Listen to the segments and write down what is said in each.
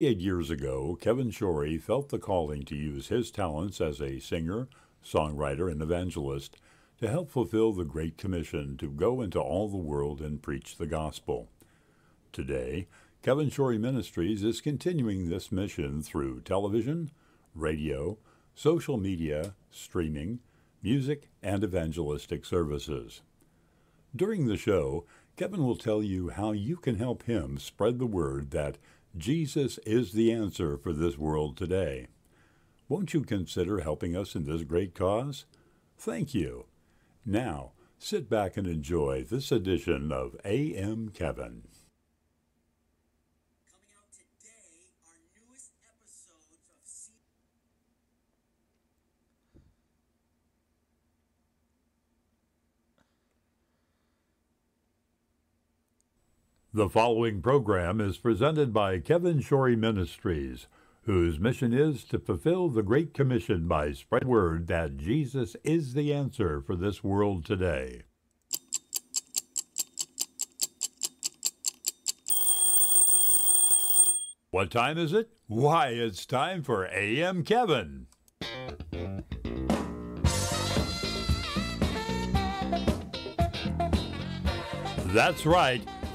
Eight years ago, Kevin Shorey felt the calling to use his talents as a singer, songwriter, and evangelist to help fulfill the Great Commission to go into all the world and preach the gospel. Today, Kevin Shorey Ministries is continuing this mission through television, radio, social media, streaming, music, and evangelistic services. During the show, Kevin will tell you how you can help him spread the word that Jesus is the answer for this world today. Won't you consider helping us in this great cause? Thank you. Now, sit back and enjoy this edition of AM Kevin. Coming out today, our newest episodes of season. The following program is presented by Kevin Shorey Ministries, whose mission is to fulfill the Great Commission by spread word that Jesus is the answer for this world today. What time is it? Why, it's time for AM Kevin. That's right.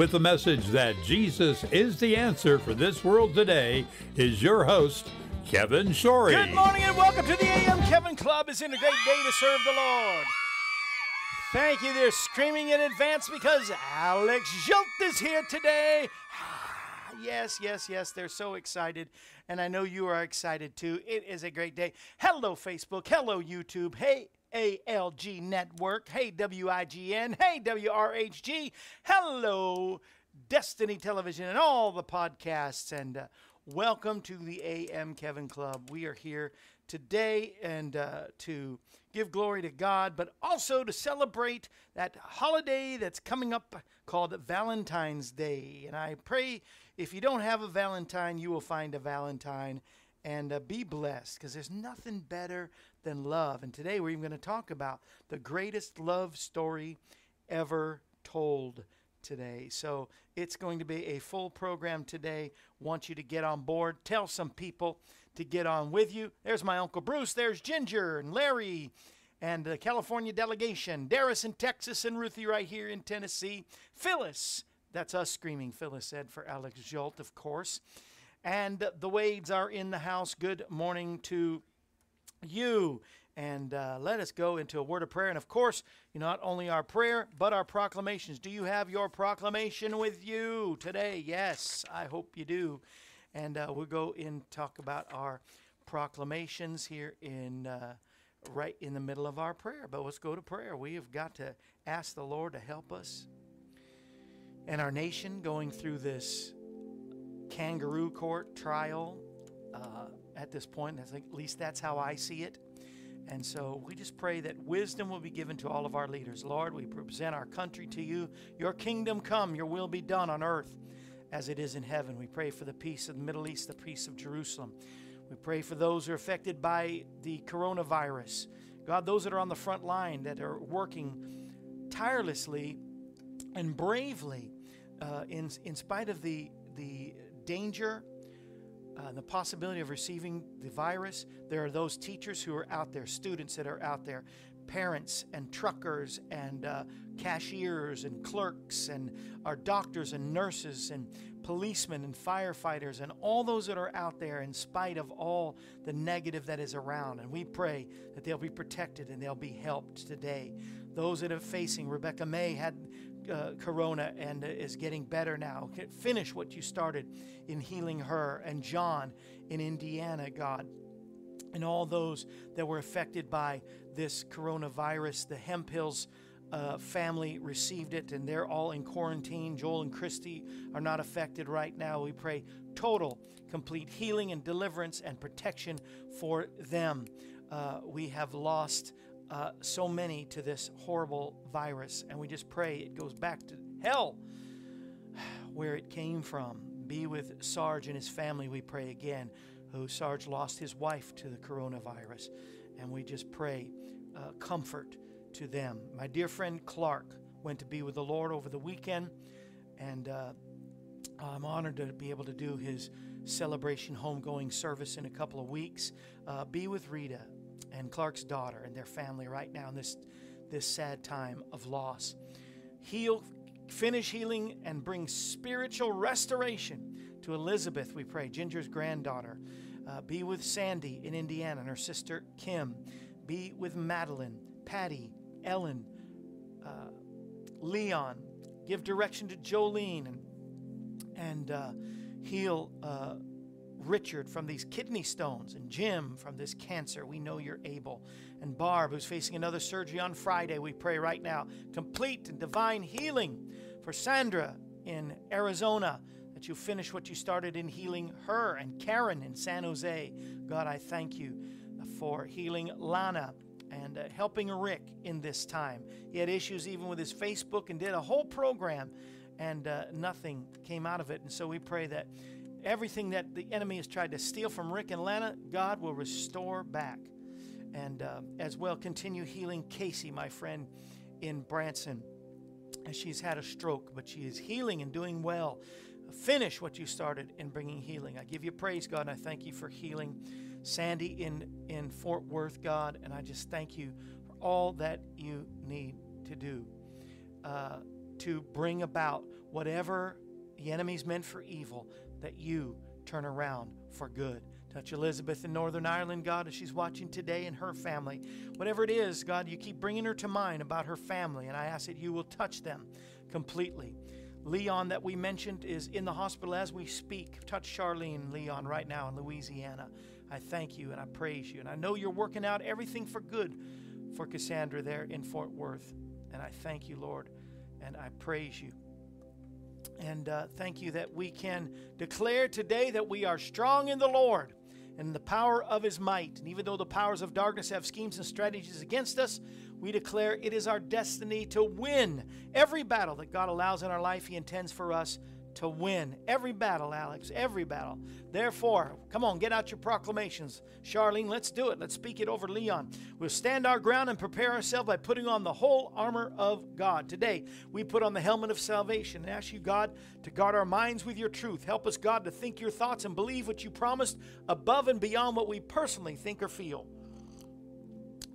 with the message that Jesus is the answer for this world today, is your host, Kevin Shorey. Good morning and welcome to the AM Kevin Club. It's in a great day to serve the Lord. Thank you. They're screaming in advance because Alex Zsolt is here today. Ah, yes, yes, yes. They're so excited. And I know you are excited too. It is a great day. Hello, Facebook. Hello, YouTube. Hey, ALG Network. Hey, WIGN. Hey, WRHG. Hello, Destiny Television and all the podcasts. And uh, welcome to the AM Kevin Club. We are here today and uh, to give glory to God, but also to celebrate that holiday that's coming up called Valentine's Day. And I pray if you don't have a Valentine, you will find a Valentine and uh, be blessed because there's nothing better than love. And today we're even going to talk about the greatest love story ever told today. So it's going to be a full program today. Want you to get on board. Tell some people to get on with you. There's my Uncle Bruce. There's Ginger and Larry and the California delegation. Darius in Texas and Ruthie right here in Tennessee. Phyllis. That's us screaming, Phyllis said for Alex Zsolt, of course. And the Wades are in the house. Good morning to you. And uh, let us go into a word of prayer. And of course, not only our prayer, but our proclamations. Do you have your proclamation with you today? Yes, I hope you do. And uh, we'll go in talk about our proclamations here in uh, right in the middle of our prayer. But let's go to prayer. We have got to ask the Lord to help us. And our nation going through this kangaroo court trial uh, at this point. At least that's how I see it. And so we just pray that wisdom will be given to all of our leaders. Lord, we present our country to you. Your kingdom come, your will be done on earth as it is in heaven. We pray for the peace of the Middle East, the peace of Jerusalem. We pray for those who are affected by the coronavirus. God, those that are on the front line that are working tirelessly and bravely uh, in, in spite of the, the danger uh, the possibility of receiving the virus. There are those teachers who are out there, students that are out there, parents and truckers and uh, cashiers and clerks and our doctors and nurses and policemen and firefighters and all those that are out there in spite of all the negative that is around. And we pray that they'll be protected and they'll be helped today. Those that are facing, Rebecca May had uh, corona and is getting better now. Finish what you started in healing her and John in Indiana, God. And all those that were affected by this coronavirus, the Hemp Hills uh, family received it, and they're all in quarantine. Joel and Christy are not affected right now. We pray total, complete healing and deliverance and protection for them. Uh, we have lost uh, so many to this horrible virus, and we just pray it goes back to hell where it came from. Be with Sarge and his family, we pray again, who Sarge lost his wife to the coronavirus. And we just pray uh, comfort to them. My dear friend Clark went to be with the Lord over the weekend, and uh, I'm honored to be able to do his celebration homegoing service in a couple of weeks. Uh, be with Rita and Clark's daughter and their family right now in this, this sad time of loss. Heal, finish healing, and bring spiritual restoration to Elizabeth, we pray, Ginger's granddaughter. Uh, be with Sandy in Indiana and her sister Kim. Be with Madeline, Patty, Ellen, uh, Leon. Give direction to Jolene and, and uh, heal uh, Richard from these kidney stones and Jim from this cancer. We know you're able. And Barb, who's facing another surgery on Friday, we pray right now complete and divine healing for Sandra in Arizona. That you finish what you started in healing her and Karen in San Jose. God, I thank you for healing Lana and uh, helping Rick in this time. He had issues even with his Facebook and did a whole program, and uh, nothing came out of it. And so we pray that everything that the enemy has tried to steal from Rick and Lana, God will restore back. And uh, as well, continue healing Casey, my friend in Branson, as she's had a stroke, but she is healing and doing well. Finish what you started in bringing healing. I give you praise, God, and I thank you for healing Sandy in, in Fort Worth, God, and I just thank you for all that you need to do uh, to bring about whatever the enemy's meant for evil, that you turn around for good. Touch Elizabeth in Northern Ireland, God, as she's watching today and her family. Whatever it is, God, you keep bringing her to mind about her family, and I ask that you will touch them completely. Leon, that we mentioned, is in the hospital as we speak. Touch Charlene Leon right now in Louisiana. I thank you and I praise you. And I know you're working out everything for good for Cassandra there in Fort Worth. And I thank you, Lord, and I praise you. And uh, thank you that we can declare today that we are strong in the Lord and the power of his might. And even though the powers of darkness have schemes and strategies against us, we declare it is our destiny to win every battle that God allows in our life, he intends for us to win every battle, Alex, every battle. Therefore, come on, get out your proclamations. Charlene, let's do it. Let's speak it over Leon. We'll stand our ground and prepare ourselves by putting on the whole armor of God. Today, we put on the helmet of salvation and ask you, God, to guard our minds with your truth. Help us, God, to think your thoughts and believe what you promised above and beyond what we personally think or feel.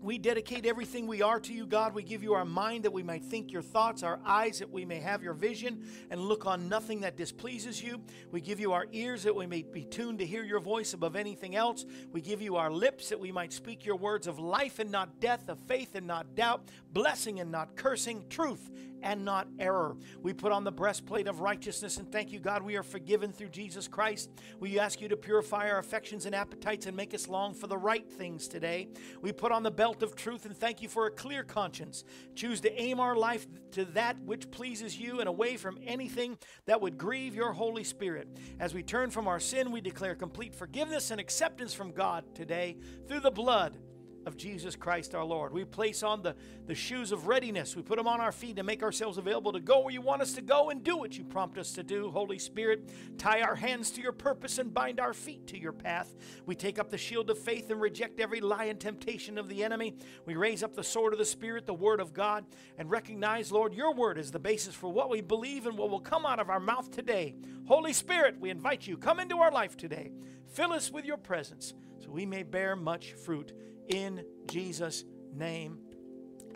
We dedicate everything we are to you, God. We give you our mind that we might think your thoughts, our eyes that we may have your vision and look on nothing that displeases you. We give you our ears that we may be tuned to hear your voice above anything else. We give you our lips that we might speak your words of life and not death, of faith and not doubt, blessing and not cursing, truth and not error. We put on the breastplate of righteousness and thank you, God, we are forgiven through Jesus Christ. We ask you to purify our affections and appetites and make us long for the right things today. We put on the belt of truth and thank you for a clear conscience. Choose to aim our life to that which pleases you and away from anything that would grieve your Holy Spirit. As we turn from our sin, we declare complete forgiveness and acceptance from God today through the blood of Jesus Christ our Lord. We place on the, the shoes of readiness. We put them on our feet to make ourselves available to go where you want us to go and do what you prompt us to do. Holy Spirit, tie our hands to your purpose and bind our feet to your path. We take up the shield of faith and reject every lie and temptation of the enemy. We raise up the sword of the Spirit, the Word of God, and recognize, Lord, your Word is the basis for what we believe and what will come out of our mouth today. Holy Spirit, we invite you, come into our life today. Fill us with your presence so we may bear much fruit in Jesus' name.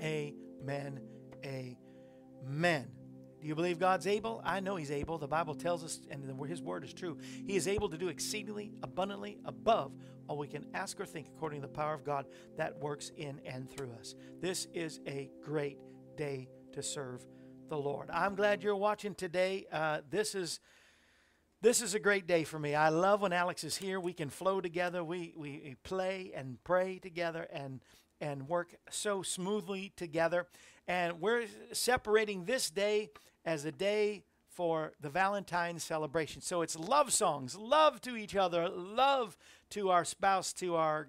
Amen. Amen. Do you believe God's able? I know He's able. The Bible tells us, and His word is true. He is able to do exceedingly abundantly above all we can ask or think according to the power of God that works in and through us. This is a great day to serve the Lord. I'm glad you're watching today. Uh, this is this is a great day for me. I love when Alex is here. We can flow together. We, we play and pray together and, and work so smoothly together. And we're separating this day as a day for the Valentine's celebration. So it's love songs, love to each other, love to our spouse, to our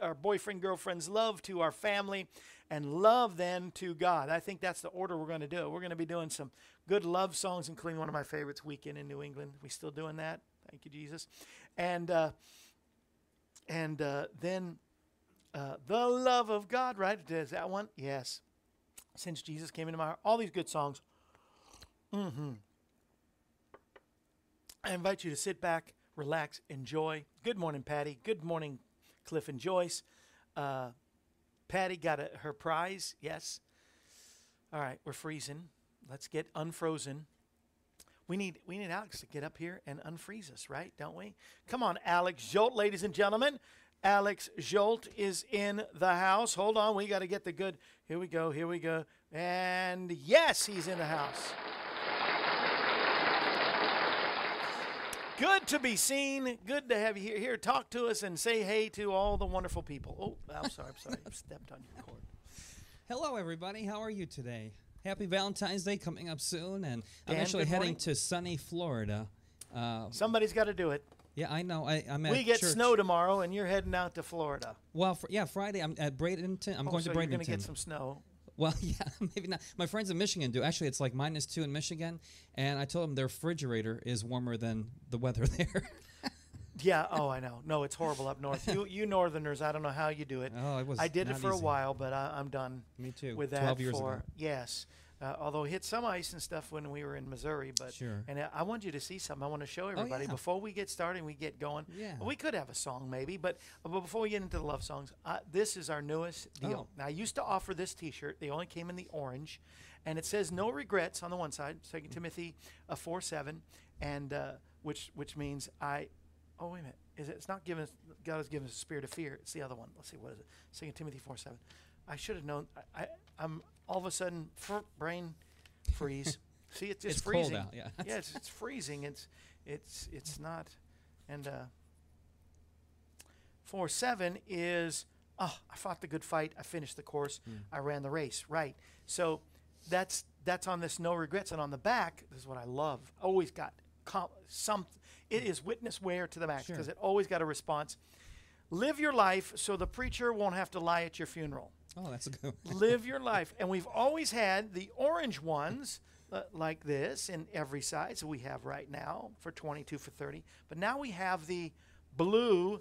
our boyfriend, girlfriends, love to our family, and love then to God. I think that's the order we're going to do it. We're going to be doing some good love songs, including one of my favorites, Weekend in New England. We still doing that? Thank you, Jesus. And uh, and uh, then uh, the love of God, right? Is that one? Yes. Since Jesus came into my heart, all these good songs. Mm-hmm. I invite you to sit back, relax, enjoy. Good morning, Patty. Good morning, Cliff and Joyce. Uh, Patty got a, her prize. Yes. All right, we're freezing. Let's get unfrozen. We need we need Alex to get up here and unfreeze us, right? Don't we? Come on, Alex Zsolt, ladies and gentlemen. Alex Zsolt is in the house. Hold on, we got to get the good. Here we go. Here we go. And yes, he's in the house. Good to be seen. Good to have you here. Here, talk to us and say hey to all the wonderful people. Oh, I'm sorry. I'm sorry. I stepped on your cord. Hello, everybody. How are you today? Happy Valentine's Day coming up soon, and I'm Dan, actually good heading morning. to sunny Florida. Uh, Somebody's got to do it. yeah, I know. I, I'm at We get church. snow tomorrow, and you're heading out to Florida. Well, fr- yeah, Friday I'm at Bradenton. I'm Oh, going so to you're Bradenton. going to get some snow. Well, yeah, maybe not. My friends in Michigan do. Actually, it's like minus two in Michigan, and I told them their refrigerator is warmer than the weather there. Yeah. Oh, I know. No, it's horrible up north. You, you Northerners, I don't know how you do it. Oh, it was I did it for a while, but I, I'm done Me too. with that. Twelve years for ago. yes. Uh, although hit some ice and stuff when we were in Missouri, but Sure. And I, I want you to see something. I want to show everybody yeah. before we get started. and We get going. Yeah. We could have a song maybe, but, uh, but before we get into the love songs, uh, this is our newest deal. Oh. Now I used to offer this T-shirt. They only came in the orange, and it says "No regrets" on the one side, Second Timothy uh, four seven, and uh, which which means I. Oh wait a minute. Is it? It's not given. God has given us a spirit of fear. It's the other one. Let's see. What is it? Second Timothy four seven. I should have known. I, I I'm all of a sudden fr- brain freeze. see, it's just It's cold freezing. out, yeah. yeah, it's, it's freezing. It's it's it's not. And uh, four seven is oh, I fought the good fight. I finished the course. I ran the race. Right. So that's that's on this no regrets, and on the back this is what I love. Always got com- some. It is witness wear to the max Sure. because it always got a response. Live your life so the preacher won't have to lie at your funeral Oh, that's a good. one. live your life. And we've always had the orange ones uh, like this in every size we have right now for 22 for 30. But now we have the blue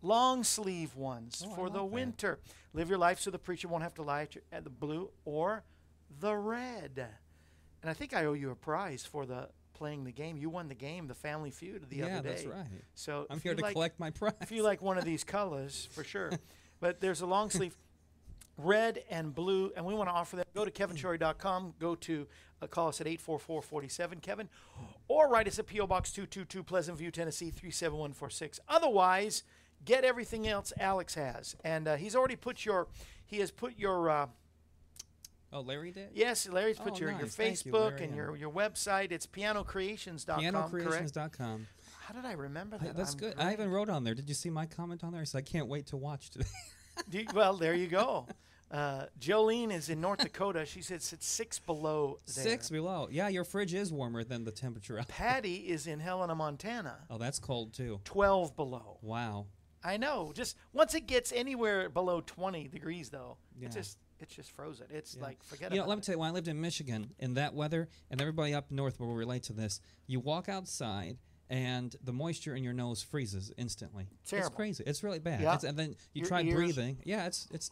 long sleeve ones Oh, for the like that. winter. Live your life so the preacher won't have to lie at, your, at the blue or the red. And I think I owe you a prize for the playing the game. You won the game, the Family Feud, the yeah, other day. Yeah, that's right. So I'm here to like- collect my prize. if you like one of these colors, for sure. But there's a long sleeve, red and blue, and we want to offer that. Go to kevinshorey.com. Go to uh, call us at 844-47 Kevin, or write us at PO Box 222 Pleasant View, Tennessee 37146. Otherwise, get everything else Alex has, and uh, he's already put your he has put your. Uh, oh, Larry did. Yes, Larry's put Oh, your, your nice. Thank you, Facebook Larry, and your, your website. It's pianocreations.com. PianoCreations.com. How did I remember that? that's I'm good. I even wrote on there. Did you see my comment on there? I said I can't wait to watch today. You- well, there you go. Uh, Jolene is in North Dakota. She says it's six below there. Six below. Yeah, your fridge is warmer than the temperature out. Patty is in Helena, Montana. Oh, that's cold too. 12 below. Wow. I know. Just once it gets anywhere below 20 degrees, though, Yeah. it's just it's just frozen. It's Yeah. like forget You know, let me it. tell you, when I lived in Michigan in that weather, and everybody up north will relate to this, you walk outside and the moisture in your nose freezes instantly. Terrible. It's crazy. It's really bad. Yeah. It's, and then you Your try ears- breathing. Yeah, it's it's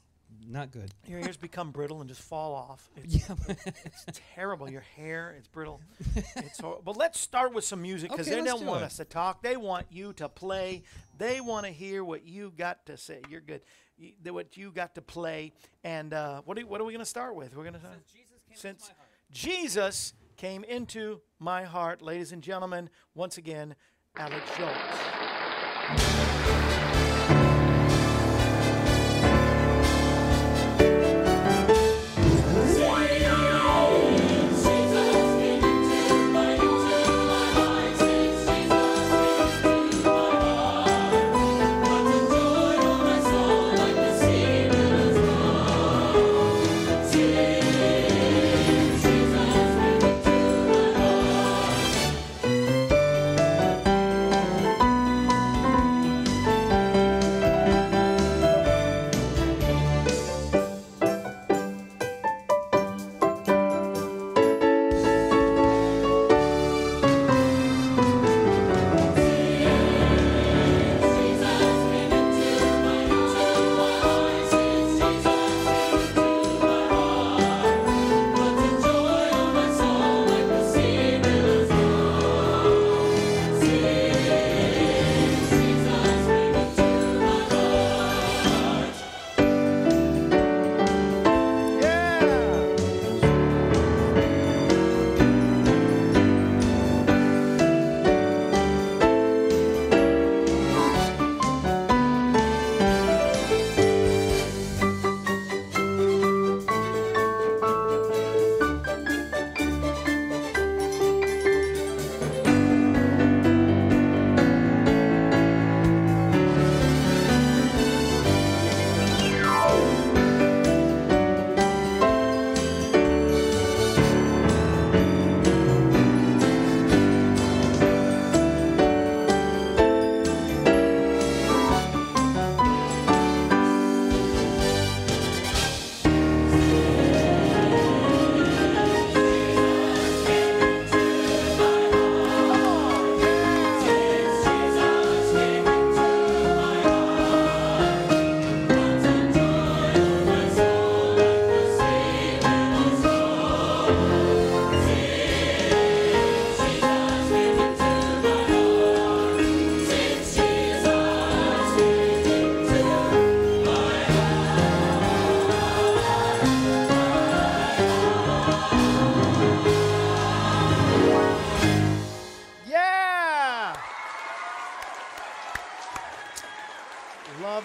not good. Your ears become brittle and just fall off. It's, Yeah. it's terrible. Your hair, it's brittle. It's hor- but let's start with some music because Okay, they don't do want it. us to talk. They want you to play. They want to hear what you got to say. You're good. You, what you got to play. And uh, what, are, what are we going to start with? We're going to since Jesus came into my heart, ladies and gentlemen. Once again, Alex Zsolt.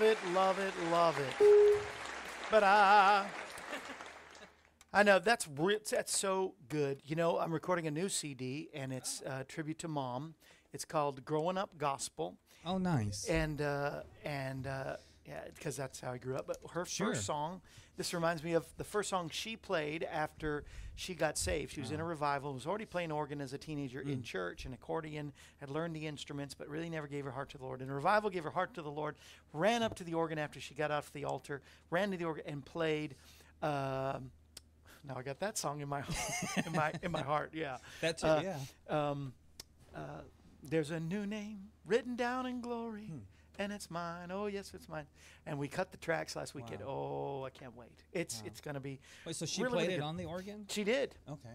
Love it, love it, love it. But I. I know that's re- that's so good. You know, I'm recording a new CD, and it's a tribute to mom. It's called "Growing Up Gospel," Oh, nice. and uh, and uh, yeah, because that's how I grew up. But her Sure. first song, this reminds me of the first song she played after she got saved. She was in a revival. Was already playing organ as a teenager Mm. in church and accordion. Had learned the instruments, but really never gave her heart to the Lord. And revival gave her heart to the Lord. Ran up to the organ after she got off the altar. Ran to the organ and played. Um, now I got that song in my in my in my heart. Yeah. that's Uh, yeah. Um, uh, there's a new name written down in glory, Hmm. And it's mine. Oh yes, it's mine. And we cut the tracks last weekend. Oh, I can't wait. It's Wow. it's gonna be. Wait, so she really, played really it good. on the organ? She did Okay.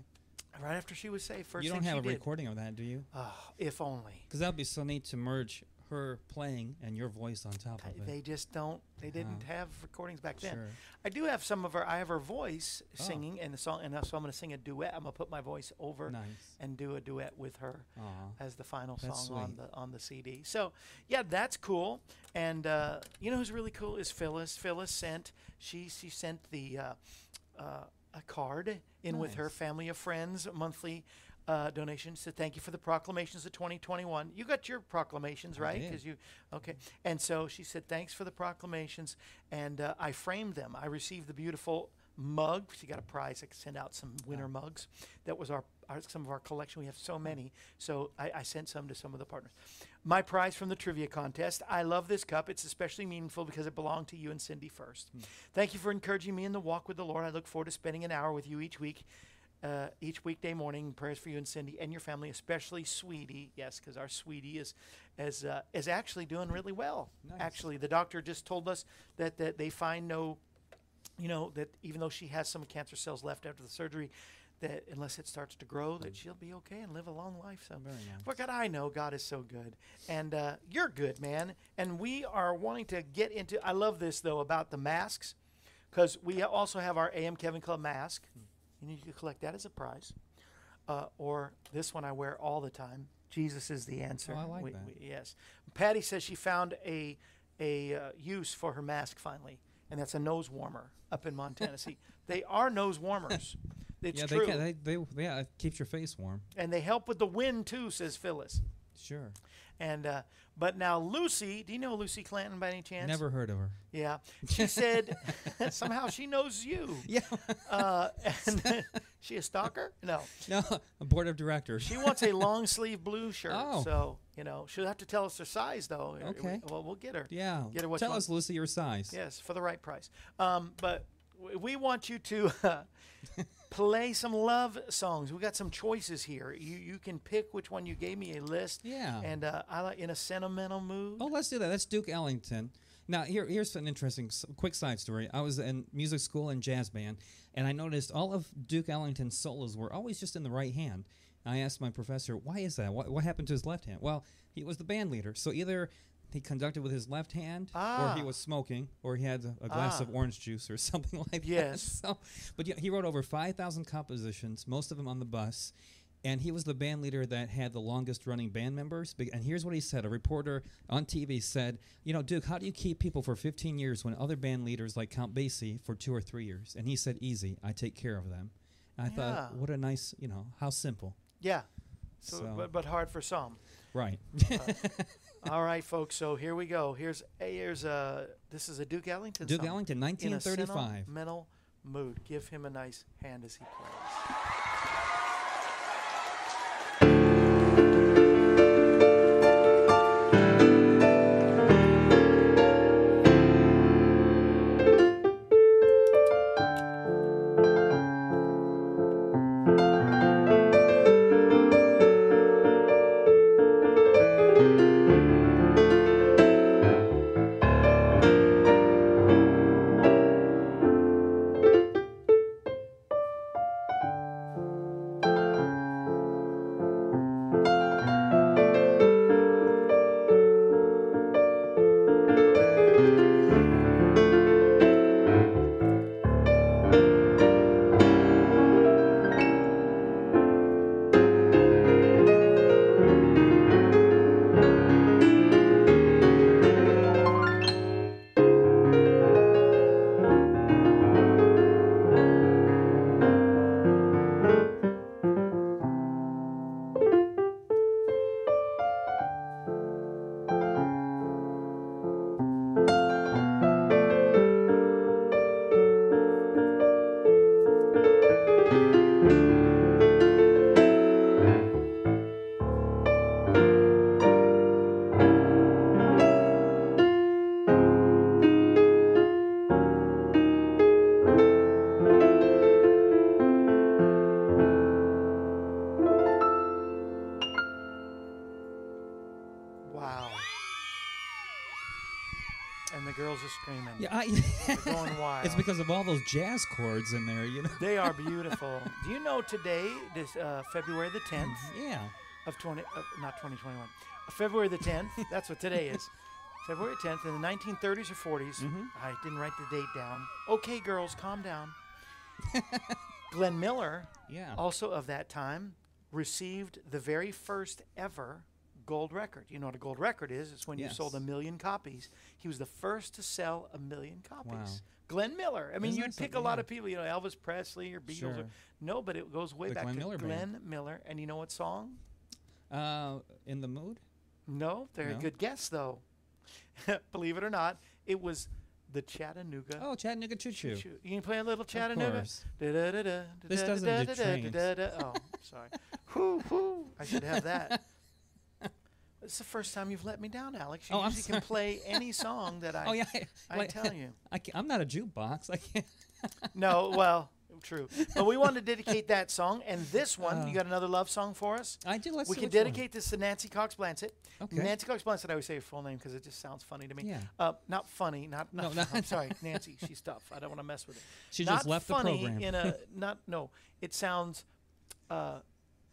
right after she was saved. First you don't have a did. recording of that, do you? Oh, if only. Because that would be so neat to merge her playing and your voice on top of it. They just don't. They didn't Uh, have recordings back then. Sure. I do have some of her. I have her voice Oh. singing and the song, and so I'm going to sing a duet. I'm going to put my voice over Nice. and do a duet with her. As the final That's song on the on the CD. So yeah, that's cool. And uh, you know who's really cool is Phyllis. Phyllis sent she she sent the uh, uh, a card in with her family of friends monthly. Uh, donation said thank you for the proclamations of 2021. You got your proclamations I right did. because you okay. And so she said thanks for the proclamations, and uh, I framed them. I received the beautiful mug. She got a prize. I sent out some winter mugs. That was our, our some of our collection. We have so many, so I, I sent some to some of the partners. My prize from the trivia contest. I love this cup. It's especially meaningful because it belonged to you and Cindy first. Thank you for encouraging me in the walk with the Lord. I look forward to spending an hour with you each week. Uh, each weekday morning, prayers for you and Cindy and your family, especially Sweetie. Yes, because our Sweetie is, is, uh, is actually doing really well. Nice. Actually, the doctor just told us that, that they find no you know that even though she has some cancer cells left after the surgery that unless it starts to grow that she'll be okay and live a long life so Very nice. but god i know god is so good and uh, you're good man and we are wanting to get into i love this though about the masks because we also have our am kevin club mask and you can collect that as a prize uh, or this one i wear all the time jesus is the answer Oh, I like We- that. we- yes patty says she found a a uh, use for her mask finally and that's a nose warmer up in Montana. See, they are nose warmers. It's yeah, true, they can. They, they yeah, it keeps your face warm. and they help with the wind too, says Phyllis. Sure. And uh, but now Lucy, do you know Lucy Clanton by any chance? Never heard of her. Yeah, she said somehow she knows you. Yeah. Uh, and she a stalker? No, no, a board of directors. she wants a long sleeve blue shirt. Oh. So you know she'll have to tell us her size though. Okay. Well, we'll get her. yeah. Get her what Tell us, Lucy, your size. Yes, for the right price. Um, but we want you to uh, play some love songs. We got some choices here. You you can pick which one. You gave me a list. Yeah. And uh, I like in a sentimental mood. Oh, let's do that. That's Duke Ellington. Now, here, here's an interesting, quick side story. I was in music school and jazz band, and I noticed all of Duke Ellington's solos were always just in the right hand. I asked my professor, "Why is that? What, what happened to his left hand?" Well, he was the band leader, so either he conducted with his left hand, or Ah. he was smoking, or he had a, a glass of Ah. orange juice, or something like Yes. that. So, but yeah, he wrote over five thousand compositions, most of them on the bus. And he was the band leader that had the longest running band members. And here's what he said: A reporter on TV said, "You know, Duke, how do you keep people for 15 years when other band leaders like Count Basie for two or three years?" And he said, "Easy, I take care of them." And I Yeah. thought, what a nice, you know, how simple. Yeah. So, So- but, but hard for some. Right. All right, folks. So here we go. Here's a here's a this is a Duke Ellington. Duke song. Ellington, in a 1935. sentimental mood. Give him a nice hand as he plays. Wow. And the girls are screaming. Yeah, I, going wild. It's because of all those jazz chords in there, you know. They are beautiful. Do you know today, this uh, February the 10th? Mm-hmm. Yeah. Of 20, uh, not 2021. February the 10th. that's what today is. February 10th in the 1930s or 40s. Mm-hmm. I didn't write the date down. Okay, girls, calm down. Glenn Miller, yeah. also of that time, received the very first ever gold record. You know what a gold record is? It's when you sold a million copies. He was the first to sell a million copies. Wow. Glenn Miller. I mean, Isn't you'd pick a lot of people, you know, Elvis Presley or Beatles. Or, Sure. no, but it goes way The back Glenn to Miller band. Glenn Miller. And you know what song? Uh, in the mood? No, very No? good guess though. Believe it or not, it was the Chattanooga. Oh, Chattanooga Choo Choo. You can play a little Chattanooga. This doesn't do trains. Oh, sorry. whoo, whoo. I should have that. It's the first time you've let me down, Alex. You Oh, usually can play any song that I. Oh, yeah. I tell you. I I'm not a jukebox. I can't. No, well, true. But we want to dedicate that song and this one. Uh, you got another love song for us? I do. Let's we can which one. dedicate this to Nancy Cox Blanchett. Okay. Nancy Cox Blanchett. I always say her full name because it just sounds funny to me. Yeah. Uh, not funny. Not. No, not no. I'm sorry, Nancy. She's tough. I don't want to mess with it. She not just left the funny program. in a not. No, it sounds uh,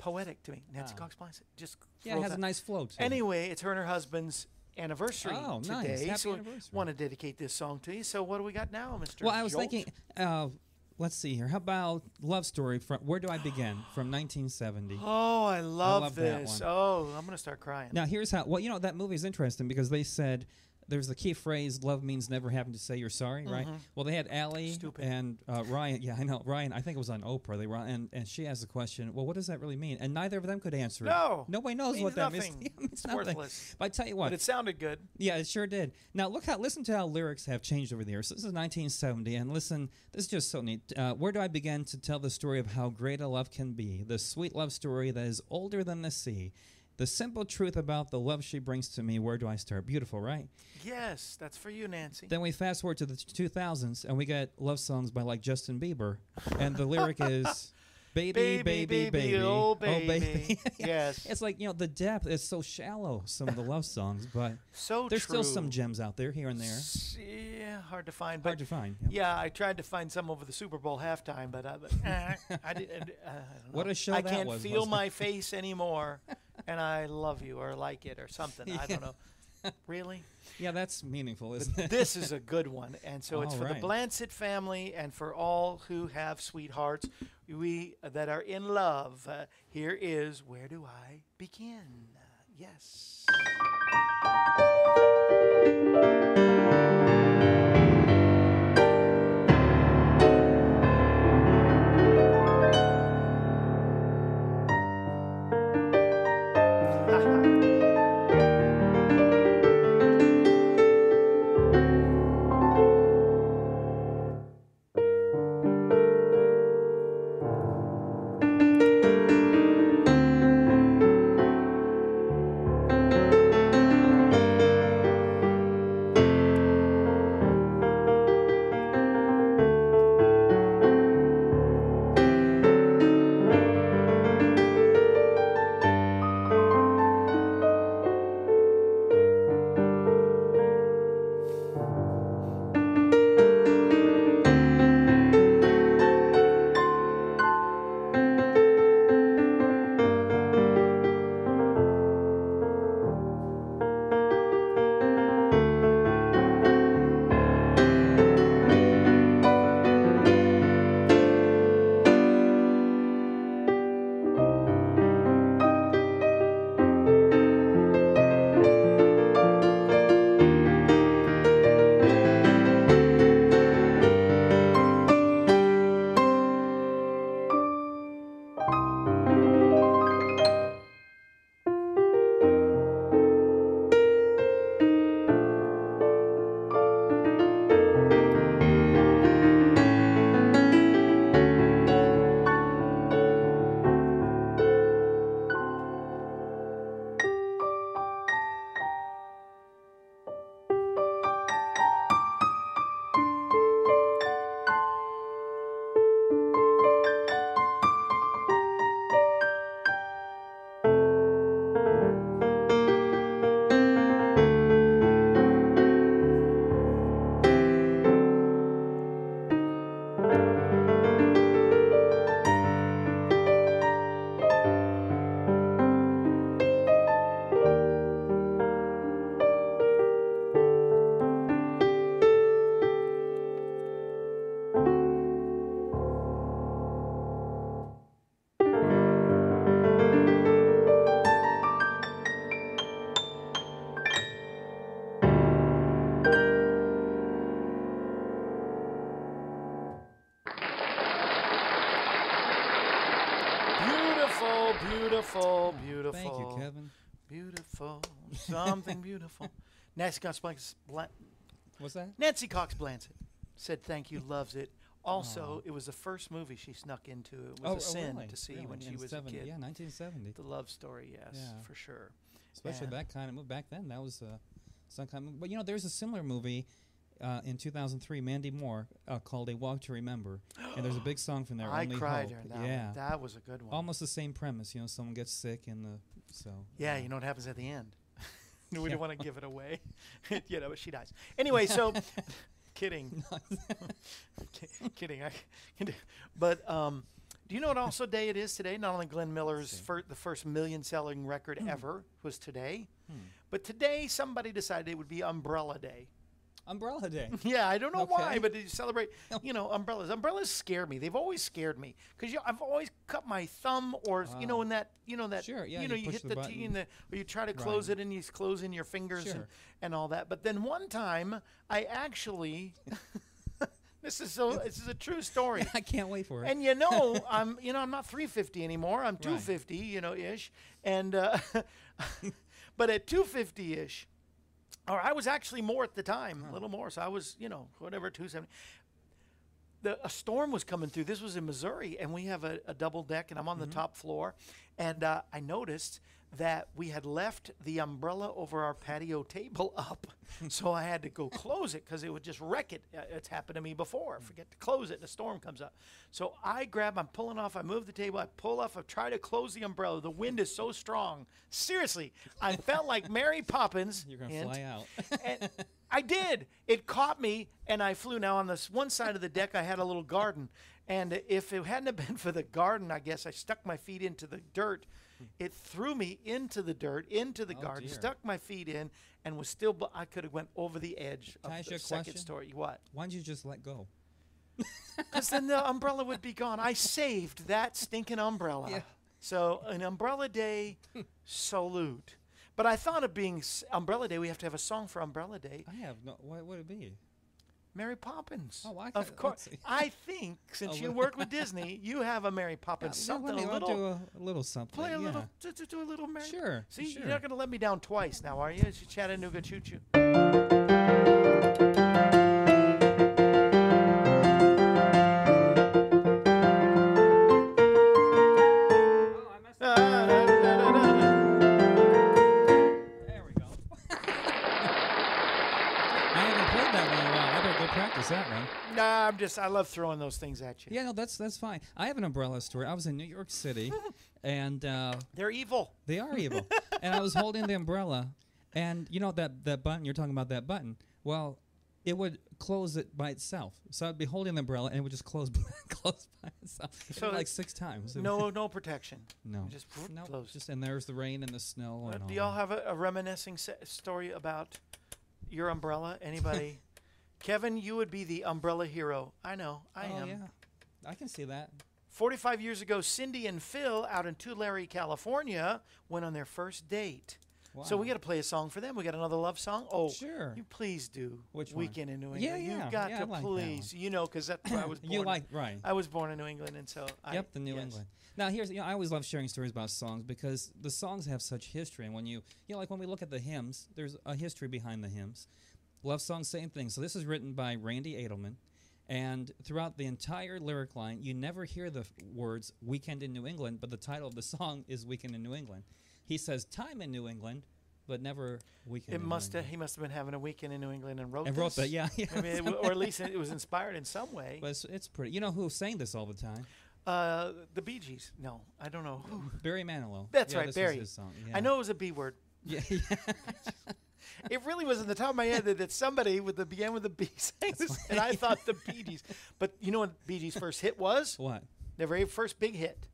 poetic to me. Nancy Ah. Cox Blanchett. Just Yeah, it rolls has a out. nice flow to it. Anyway, it's her and her husband's anniversary Oh, nice. today. Happy so anniversary. want to dedicate this song to you. So what do we got now, Mister? Well, I was thinking, uh, let's see here. How about Love Story? From Where do I begin? From 1970. Oh, I love, love that this. one. Oh, I'm gonna start crying. Now, here's how. Well, you know that movie is interesting because they said there's the key phrase "love means never having to say you're sorry," right? Well, they had Allie Mm-hmm. Stupid. and uh, Ryan. Yeah, I know Ryan. I think it was on Oprah. They were on, and and she asked the question. Well, what does that really mean? And neither of them could answer No. it. No, nobody knows Means what that nothing. means. Yeah, it means It's nothing. worthless. But I tell you what, but it sounded good. yeah, it sure did. Now look how listen to how lyrics have changed over the years. So This is 1970, and listen, this is just so neat. Uh, where do I begin to tell the story of how great a love can be? The sweet love story that is older than the sea. The simple truth about the love she brings to me. Where do I start? Beautiful, right? Yes, that's for you, Nancy. Then we fast forward to the 2000s, and we get love songs by like Justin Bieber, and the lyric is. Baby, baby, baby, oh baby. Yeah. Yes. It's like you know the depth is so shallow. Some of the love songs, but so there's true. still some gems out there here and there. Yeah, hard to find. But Hard to find. yep. yeah, I tried to find some over the Super Bowl halftime, but I, but, eh, I didn't. Uh, I don't What a show I that can't was, feel my face anymore, and I love you or like it or something. I don't know. Really? Yeah, that's meaningful, isn't it? this is a good one, and so it's All for right. the Blancett family and for all who have sweethearts, we that are in love. Uh, here is where do I begin? Uh, yes. Beautiful, beautiful. Thank you, Kevin. Beautiful, something beautiful. Nancy Cox Blanchett, Blan- What's that? Nancy Cox Blanchett said thank you, loves it. Also, it was the first movie she snuck into. It was oh, a sin really? to see Really? when she was 70 a kid. Yeah, 1970. The love story, yes, Yeah. for sure. Especially Yeah. that kind of movie. Back then, that was uh, some kind of movie. But you know, there's a similar movie uh, in 2003, Mandy Moore, uh, called A Walk to Remember. and there's a big song from there, I Only cried Hope. during that. one. yeah. that was a good one. Almost the same premise. You know, someone gets sick and the. So. Yeah, you know what happens at the end. we Yeah. don't want to give it away. you know, but she dies. Anyway, so kidding. Ki- kidding. I, but um, do you know what also day it is today? Not only Glenn Miller's fir- the first million selling record ever was today, but today somebody decided it would be Umbrella Day. Umbrella Day. Yeah, I don't know why, Okay. but you celebrate, you know, umbrellas. Umbrellas scare me. They've always scared me because I've always cut my thumb, or you know, Ah. in that, you know, that, Sure, yeah, you know, you you, hit the the, T and the, or you try to close Right. it and you close in your fingers and, Sure. and all that. But then one time, I actually, this is so, this is a true story. I can't wait for it. And you know, I'm you know I'm not 350 anymore. I'm 250, you know, ish. And uh, but at 250 ish, or I was actually more at the time, a little more. So I was you know whatever 270. The, a storm was coming through. This was in Missouri, and we have a, a double deck, and I'm on the top floor. And uh, I noticed that we had left the umbrella over our patio table up, so I had to go close it because it would just wreck it. It's happened to me before. I forget to close it, and a storm comes up. So I grab, I'm pulling off, I move the table, I pull off, I try to close the umbrella. The wind is so strong. Seriously, I felt like Mary Poppins. You're gonna fly out. and I did. It caught me, and I flew. Now on this one side of the deck, I had a little garden, and if it hadn't have been for the garden, I guess I stuck my feet into the dirt. It threw me into the dirt, into the Oh, garden, dear. stuck my feet in, and was still. I could have went over the edge Can I of ask the second question? story. What? Why don't you just let go? Because then the umbrella would be gone. I saved that stinking umbrella. Yeah. So an umbrella day salute. But I thought of being s- umbrella day. We have to have a song for umbrella day. I have no. What would it be? Mary Poppins. Oh, I of course. I think since oh, you little- work with Disney, you have a Mary Poppins Yeah, something me a I'll little. do a, a little something. play a yeah. little. Do, do- do a little Mary. Sure, See, sure. you're not going to let me down twice now, are you? It's Chattanooga choo choo. Just. I love throwing those things at you. Yeah, no, that's that's fine. I have an umbrella story. I was in New York City, and uh, They're evil. they are evil. and I was holding the umbrella, and you know that that button you're talking about that button. Well, it would close it by itself. So I'd be holding the umbrella, and it would just close close by itself. So like six times. No, no protection. No. Just no, closed. just and there's the rain and the snow. Uh, and do all y'all have a, a reminiscing se- story about your umbrella? Anybody? Kevin, you would be the umbrella hero. I know. I oh am. yeah, I can see that. 45 years ago, Cindy and Phil out in Tulare, California, went on their first date. So we got to play a song for them. We got another love song. Oh, Sure. You please do. Which one? Weekend in New England. Yeah, yeah. You got yeah, to like please. You know, because that's where I was born. You like right? I was born in New England, and so I. Yep, the New yes. England. Now here's you know I always love sharing stories about songs because the songs have such history, and when you you know like when we look at the hymns, there's a history behind the hymns. Love song, same thing. So this is written by Randy Edelman, and throughout the entire lyric line, you never hear the f- words "Weekend in New England," but the title of the song is "Weekend in New England." He says "Time in New England," but never "Weekend." It in must New have. England. He must have been having a weekend in New England and wrote. And wrote that, yeah, yeah. Maybe it or at least it was inspired in some way. But it's, it's pretty. You know who sang this all the time? Uh, the Bee Gees. No, I don't know who. Barry Manilow. That's Yeah, right, Barry. Song. I know it was a B word. Yeah, yeah. It really was in the top of my head that, that somebody with the began with the B sang this, and I thought the Bee Gees. But you know what Bee Gees' first hit was? what? Their very first big hit,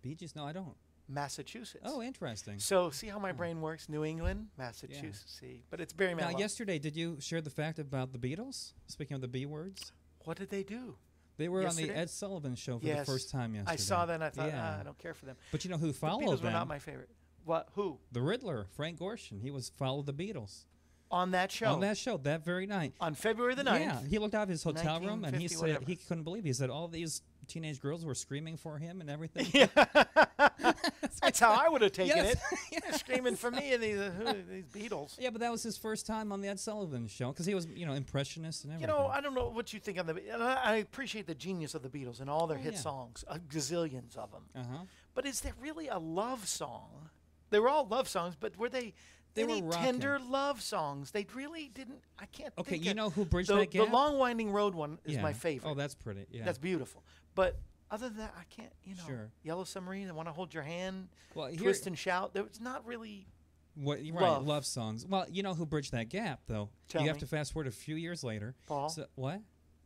Bee Gees? No, I don't. Massachusetts. Oh, interesting. So see how my brain works? New England, Massachusetts. See, but it's Barry Manilow. Now, yesterday, did you share the fact about the Beatles? Speaking of the B words, What did they do? they were on the Ed Sullivan show for Yes. the first time yesterday. I saw that and I thought, yeah. ah, I don't care for them. But you know who The followed Beatles were them? not my favorite. What? Who? the Riddler, Frank Gorshin. He was followed the Beatles On that show? on that show that very night. On February the 9th. Yeah, he looked out of his hotel room and he said whatever. he couldn't believe. He said all these teenage girls were screaming for him and everything. Yeah. That's how I would have taken Yes. it. They're screaming for me and these, uh, these Beatles. Yeah, but that was his first time on the Ed Sullivan Show because he was, you know, impressionist and everything. You know, I don't know what you think of the. I, I appreciate the genius of the Beatles and all their Oh, hit yeah. songs, a gazillions of them. uh huh. But is there really a love song? They were all love songs, but were they? They any were tender love songs. They really didn't. I can't. Okay, you know who bridged the, that gap? The long winding road one is yeah. my favorite. Oh, that's pretty. Yeah. That's beautiful. But other than that, I can't. You know, Sure. Yellow Submarine. I want to hold your hand. well, here, Twist and shout. There was not really. what, you're right, love. love songs. Well, you know who bridged that gap, though. Tell you have to fast forward a few years later. Paul? So, what?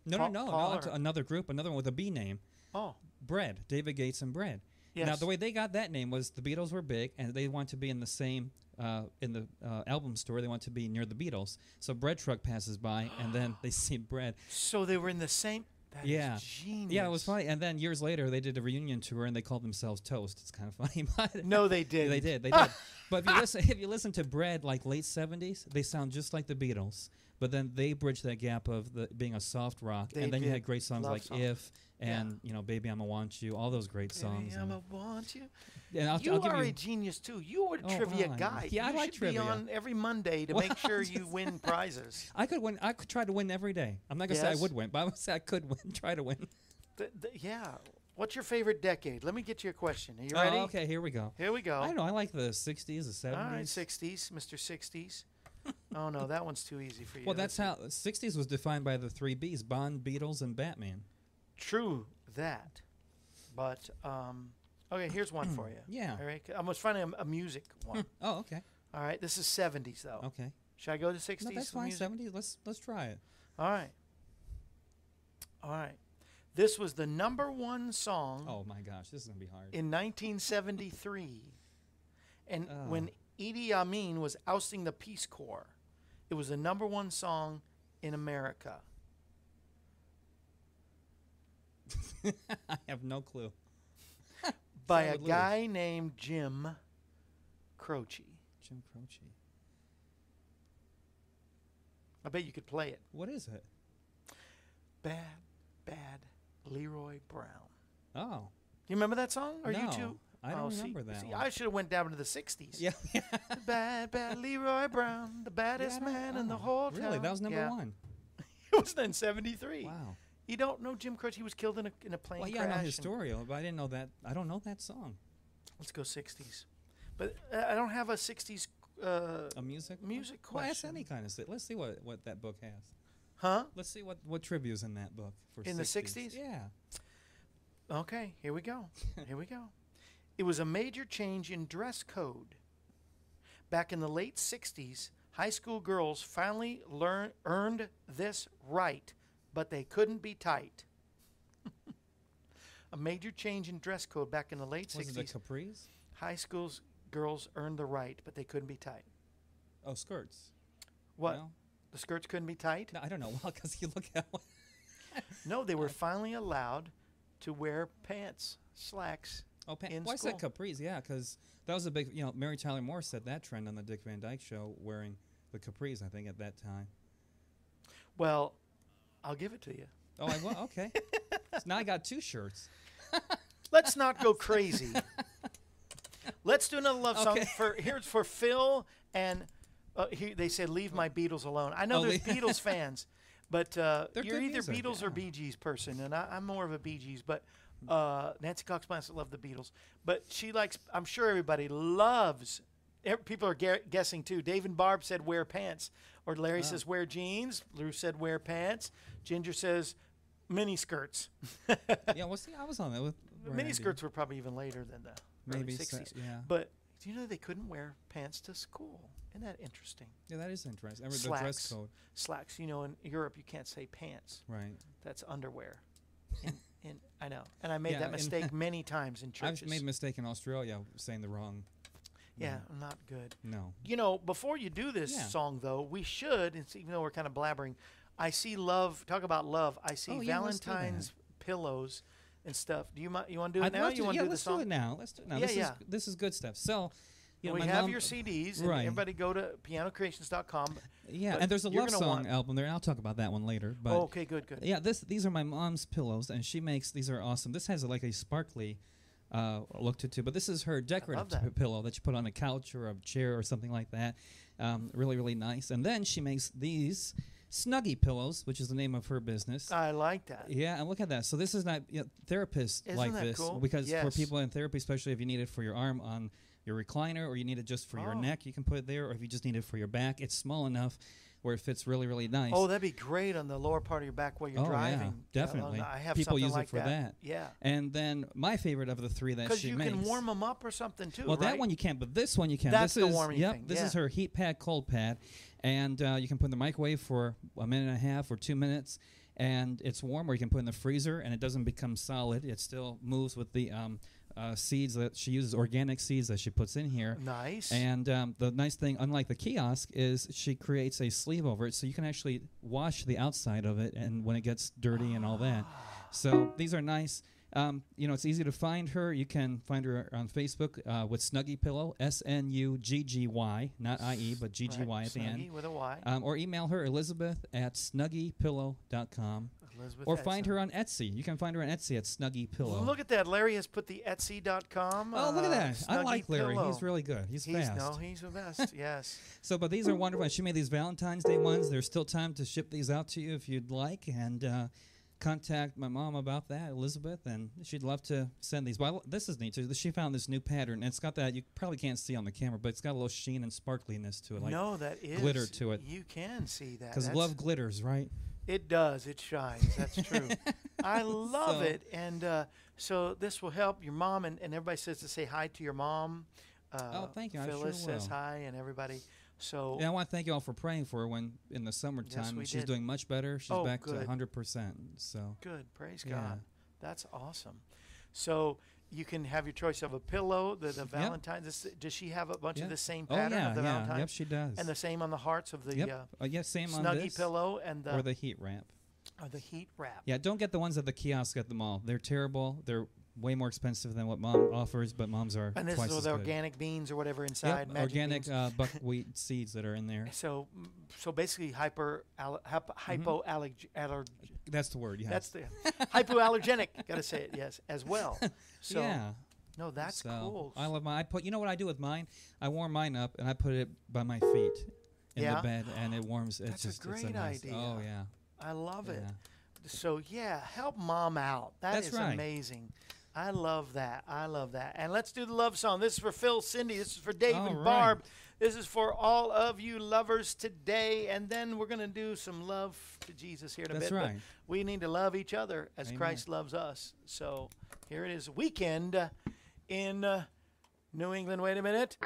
No, Paul- no, no, Paul no. Another group, another one with a B name. Oh, Bread, David Gates and Bread. Now the way they got that name was the Beatles were big and they wanted to be in the same uh, in the uh, album store. They want to be near the Beatles. So bread truck passes by and then they see bread. so they were in the same. That is Yeah. genius. Yeah, it was funny. And then years later, they did a reunion tour and they called themselves Toast. It's kind of funny, but No, they did. they did. They did. but if you listen, if you listen to Bread, like late '70s, they sound just like the Beatles. But then they bridged that gap of the being a soft rock, They and then you had great songs Love like songs. "If" Yeah. and you know "Baby I'ma Want You," all those great songs. Baby, I'ma want you. and I'll, you I'll are you a genius too. You are a Oh, trivia fine. guy. Yeah, I you like should trivia. be on every Monday to Well, make sure I'm you win prizes. I could win. I could try to win every day. I'm not gonna say I would win, but I would say I could win. Try to win. Th- th- yeah. What's your favorite decade? Let me get you a question. Are you Oh, ready? okay, here we go. Here we go. I don't know. I like the '60s, the '70s. All right, 60s, Mr. 60s. oh no, that one's too easy for you. Well, that's Let's how '60s was defined by the three Bs: Bond, Beatles, and Batman. True that. But um okay, here's one for you. Yeah. All right. I'm was finding a, a music one. Oh, okay, All right. This is 70s though. okay. Should I go to 60s? No, that's fine. music? '70s. Let's let's try it. All right. All right. This was the number one song Oh my gosh, this is gonna be hard. in 1973. And Oh. when Idi Amin was ousting the Peace Corps, it was the number one song in America. I have no clue. by a guy named Jim Croce. Jim Croce. I bet you could play it. What is it? Bad, bad Leroy Brown. Oh, Do You remember that song? Or you too? I don't Oh, see- remember that see, one. I should have went down to the 60s. yeah. The bad, bad Leroy Brown, the baddest Yeah, man in the oh, whole town. Really, that was number Yeah. one. It was then 73. Wow. You don't know Jim Croce? He was killed in a, in a plane Well, yeah, I crash. know and- Historia, but I didn't know that. I don't know that song. Let's go 60s. But uh, I don't have a 60s. Uh, A music music Well, ask any kind of. Let's see what what that book has. huh? Let's see what what trivia's in that book for In the 60s. 60s? Yeah. Okay, here we go. here we go. It was a major change in dress code. Back in the late 60s, high school girls finally learn, earned this right, but they couldn't be tight. a major change in dress code back in the late Was it the 60s. capris? high school's girls earned the right, but they couldn't be tight. Oh, skirts. What? The skirts couldn't be tight? no I don't know. Well, because you look at. No, they were finally allowed to wear pants, slacks. Oh, pa- in well, I said capris. Yeah, because that was a big. You know, Mary Tyler Moore said that trend on the Dick Van Dyke Show, wearing the capris. I think at that time. Well, I'll give it to you. Oh, I will. Okay. so now I got two shirts. Let's not go crazy. Let's do another love song Okay. for here's for Phil and uh, he, they said leave my Beatles alone. I know Oh, there's Beatles fans, but uh, you're either music, Beatles or yeah. Bee Gees person, and I, I'm more of a Bee Gees. But uh, Nancy Cox Plants love the Beatles, but she likes. I'm sure everybody loves. People are guessing too. Dave and Barb said wear pants, or Larry Ah. says wear jeans. Lou said wear pants. Ginger says mini skirts. yeah. Well, see, I was on that with. Mini skirts were probably even later than the Maybe early so- 60s. yeah. But do you know they couldn't wear pants to school? Isn't that interesting? Yeah, that is interesting. I read the dress Slacks. code. Slacks. You know, in Europe you can't say pants. Right. That's underwear. in, in, I know, and I made Yeah, that mistake many times in churches. I've made a mistake in Australia saying the wrong. Yeah, not good. No. You know, before you do this Yeah. song though, we should, even though we're kind of blabbering, I see love. Talk about love. I see Oh, yeah, let's do that. Valentine's pillows and stuff. Do you mi- you want to do it I'd now? You to- yeah, do the let's song? do it now. Let's do it now. Yeah, this yeah. is this is good stuff. So, you know, we have your CDs, and Right. everybody go to pianocreations.com. Yeah, and there's a love song album there, and I'll talk about that one later. But oh, okay, good, good. yeah, this these are my mom's pillows, and she makes these are awesome. This has like a sparkly uh, looked into. But this is her decorative that. pillow that you put on a couch or a chair or something like that. Um, really, really nice. And then she makes these Snuggy pillows, which is the name of her business. I like that. Yeah, and look at that. So this is not you know, therapists Isn't like this cool? because for people in therapy, especially if you need it for your arm on your recliner or you need it just for your Oh. neck, you can put it there. Or if you just need it for your back, it's small enough where it fits really, really nice. Oh, that'd be great on the lower part of your back while you're Oh, yeah, driving. definitely. I have People use it like for that. Yeah. and then my favorite of the three that she makes. Because you can warm them up or something too. Well, that one you can't, but this one you can. That's this the is, warming yep, thing, This is her heat pad, cold pad, and uh, you can put in the microwave for a minute and a half or two minutes, and it's warm. Or you can put in the freezer, and it doesn't become solid. It still moves with the um, uh, seeds that she uses, organic seeds that she puts in here. Nice. And um, the nice thing, unlike the kiosk, is she creates a sleeve over it, so you can actually wash the outside of it, and when it gets dirty and all that. So these are nice. Um, you know, it's easy to find her. You can find her on Facebook uh, with Snuggy Pillow, S N U G G Y, not I E, but G G Y Right, at the end. with a Y. Um, or email her, Elizabeth at snuggypillow.com. Elizabeth Or find Edson. her on Etsy. You can find her on Etsy at Snuggy Pillow. Look at that. Larry has put the Etsy.com. oh, look at uh, that. I like Larry. Pillow. He's really good. He's, He's fast. no, he's the best. yes. So, but these are wonderful. And She made these Valentine's Day ones. There's still time to ship these out to you if you'd like, and uh, contact my mom about that, Elizabeth, and she'd love to send these. But this is neat too. She found this new pattern. And it's got that you probably can't see on the camera, but it's got a little sheen and sparkliness to it, like no, that is glitter to it. You can see that. because love glitters, right? It does. It shines. That's true. I love So- it. And uh, so this will help your mom, and, and everybody says to say hi to your mom. Uh, Oh, thank you. I sure says hi, and everybody. So And I want to thank you all for praying for her when in the summertime. we She's did. doing much better. She's Oh, back good. to 100%. So, good. Praise Yeah. God. That's awesome. So you can have your choice of a pillow, the, the Valentine's. This, does she have a bunch yeah. of the same oh, pattern yeah, of the yeah. Valentine's? Yep, she does. and the same on the hearts of the yep. uh, Uh, yeah, same on Snuggy this. pillow and the, Or the heat ramp. or the heat wrap. Yeah, don't get the ones at the kiosk at the mall. They're terrible. They're way more expensive than what mom offers, but mom's are And this twice is with good. organic beans or whatever Yep, inside. magic organic uh, buckwheat seeds that are in there. So, so basically, hyper al- hypo hypoallerg- aller- That's the word. Yeah. That's the hypoallergenic. Got to say it, yes, as well. So, yeah. no, that's so cool. I love mine. I put. You know what I do with mine? I warm mine up and I put it by my feet in Yeah? the bed, and it warms. It's That's a just it's great nice, idea. Oh yeah. I love it. So yeah, help mom out. That is That's right. amazing. I love that. I love that. And let's do the love song. This is for Phil, Cindy. This is for Dave All and right. Barb. This is for all of you lovers today. And then we're going to do some love to Jesus here in a That's bit. but right. we need to love each other as Amen. Christ loves us. So here it is. Weekend in uh, New England. Wait a minute.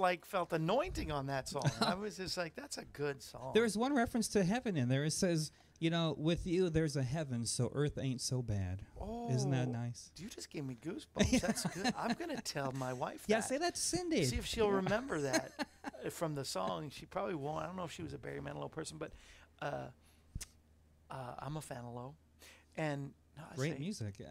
Like felt anointing on that song. I was just like, that's a good song. There's one reference to heaven in there. It says, you know, with you there's a heaven, so earth ain't so bad. Isn't that Oh, nice? You just gave me goosebumps. That's good. I'm gonna tell my wife. That. Yeah, say that to Cindy. See if she'll remember that uh, from the song. She probably won't. I don't know if she was a Barry Manilow person, but uh, uh, I'm a fan of Low. And no, Great say, music, yeah.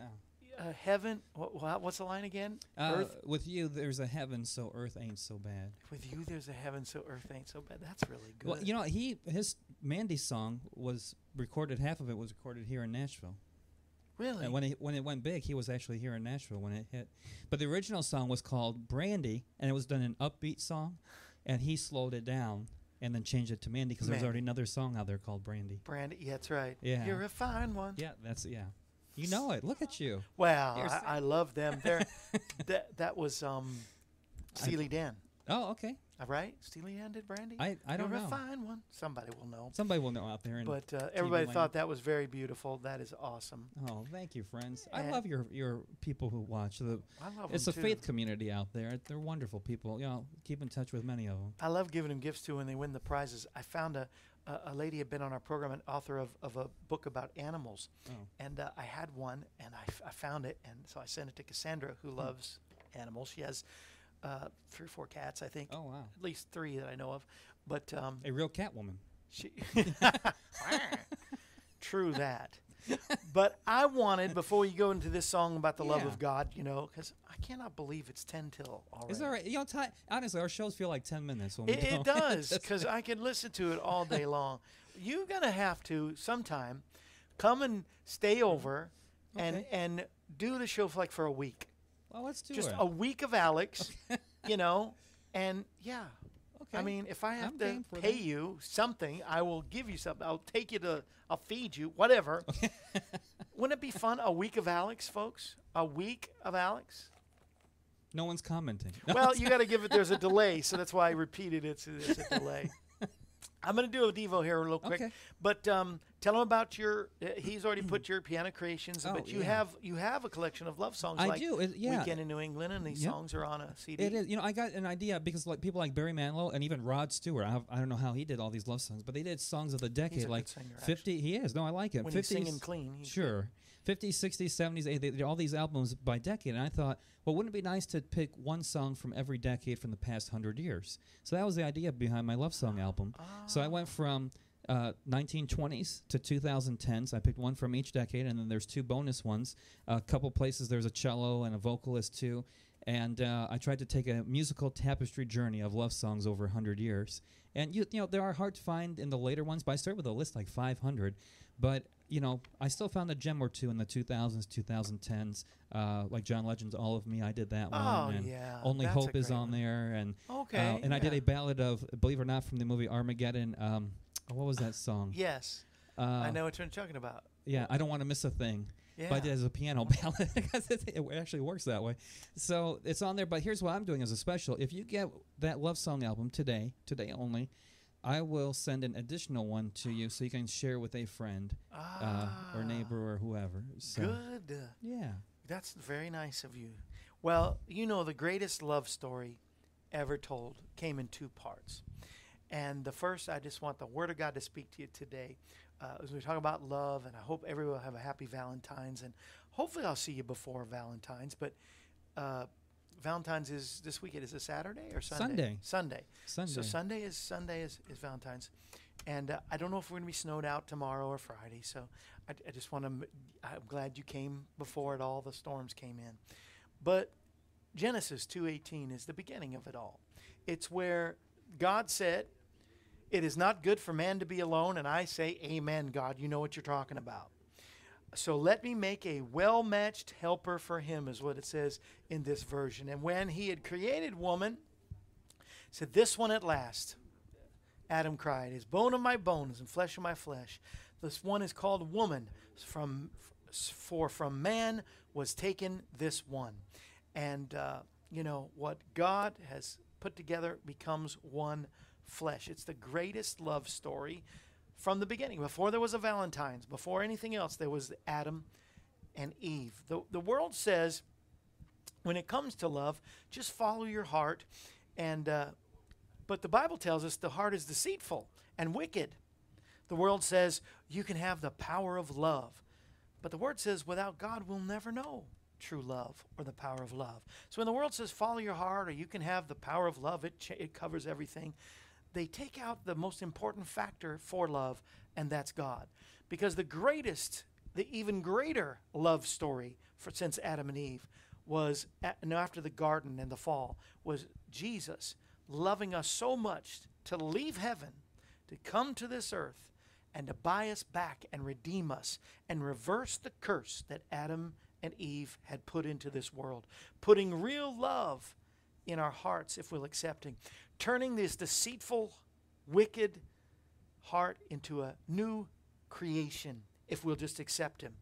Uh, heaven. What, what, what's the line again? Uh, Earth. with you there's a heaven, so earth ain't so bad. With you, there's a heaven, so earth ain't so bad. That's really good. Well, you know, he his Mandy song was recorded. Half of it was recorded here in Nashville. really? And when it when it went big, he was actually here in Nashville when it hit. But the original song was called Brandy, and it was done an upbeat song, and he slowed it down and then changed it to Mandy because there was already another song out there called Brandy. Brandy, yeah, that's right. Yeah. You're a fine one. Yeah, that's yeah. You know it. Look at you. Well, I, I love them. They're, that that was um, Steely Dan, Oh, okay. uh, right? Steely Dan did Brandy. I I don't You're know. a fine one. Somebody will know. Somebody will know out there. And But uh, everybody land. thought that was very beautiful. That is awesome. oh, thank you, friends. I love your your people who watch. The I love it's a too. faith community out there. They're wonderful people. You know, keep in touch with many of them. I love giving them gifts too when they win the prizes. I found a a, a lady had been on our program, an author of, of a book about animals, Oh. and uh, I had one, and I, f- I found it, and so I sent it to Cassandra, who loves animals. She has uh, three or four cats, I think, Oh wow. at least three that I know of. But um, A real cat woman. She True that. But I wanted before you go into this song about the love of God, you know, because I cannot believe it's ten till already. Is that right? You know, ti honestly, our shows feel like ten minutes when It, it does because I can listen to it all day long. You're gonna have to sometime come and stay over and Okay. and do the show for like for a week, well, let's do it. just it. a week of Alex, you know, and yeah. I mean, if I have I'm to pay that. you something, I will give you something. I'll take you to, I'll feed you, whatever. Wouldn't it be fun? A week of Alex, folks? A week of Alex? no one's commenting. Well, you got to give it, there's a delay, so that's why I repeated it. So there's a delay. I'm going to do a Devo here real quick. Okay. But um, tell him about your, uh, he's already put your piano creations, Oh, but you yeah. have you have a collection of love songs I like do, it- yeah. Weekend in New England, and these Yep. songs are on a CD. It is. You know, I got an idea because like people like Barry Manilow and even Rod Stewart. I, have, I don't know how he did all these love songs, but they did songs of the decade, He's a good like singer, fifty. He is. No, I like him. When he's singing clean, he's good. Sure. 50s, 60s, 70s, 80s, they all these albums by decade. And I thought, well, wouldn't it be nice to pick one song from every decade from the past hundred years? So that was the idea behind my love song album. So I went from uh, 1920s to 2010s. I picked one from each decade, and then there's two bonus ones. A couple places there's a cello and a vocalist too. And uh, I tried to take a musical tapestry journey of love songs over 100 years. And you, you know, there are hard to find in the later ones, but I started with a list like 500. But you know, I still found a gem or two in the 2000s, 2010s, uh, like John Legend's "All of Me." I did that one. Oh, and yeah, Only that's Hope is on one. there, and Okay, uh, and I did a ballad of, believe it or not, from the movie Armageddon. Um, what was that song? Yes. Uh, I know what you're talking about. Yeah, I don't want to miss a thing. But I Yeah. did as a piano ballad because it actually works that way. So it's on there. But here's what I'm doing as a special. If you get that love song album today, today only, I will send an additional one to you so you can share with a friend uh, or neighbor or whoever. So, Good. Yeah. That's very nice of you. Well, you know, the greatest love story ever told came in two parts. And the first, I just want the Word of God to speak to you today. Uh, as we talk about love, and I hope everyone will have a happy Valentine's. And hopefully, I'll see you before Valentine's. But uh, Valentine's is this weekend. Is it Saturday or Sunday? Sunday. Sunday. Sunday. So Sunday is Sunday is, is Valentine's, and uh, I don't know if we're gonna be snowed out tomorrow or Friday. So I, I just want to. I'm glad you came before it all the storms came in, but Genesis two eighteen is the beginning of it all. It's where God said, "It is not good for man to be alone," and I say, "Amen." God, you know what you're talking about. So let me make a well matched helper for him, is what it says in this version. And when he had created woman, said, This one at last. Adam cried, Is bone of my bones and flesh of my flesh. This one is called woman, from, for from man was taken this one. And, uh, you know, what God has put together becomes one flesh. It's the greatest love story from the beginning. Before there was a Valentine's, before anything else, there was Adam and Eve. The, the world says, when it comes to love, just follow your heart And uh, but the Bible tells us the heart is deceitful and wicked. The world says you can have the power of love, but the Word says without God we'll never know true love or the power of love. So when the world says follow your heart or you can have the power of love, it cha- it covers everything. They take out the most important factor for love, and that's God, because the greatest, the even greater love story for since Adam and Eve was at, no, after the garden and the fall was Jesus loving us so much to leave heaven to come to this earth and to buy us back and redeem us and reverse the curse that Adam and Eve had put into this world, putting real love in our hearts if we'll accept Him, turning this deceitful, wicked heart into a new creation if we'll just accept Him.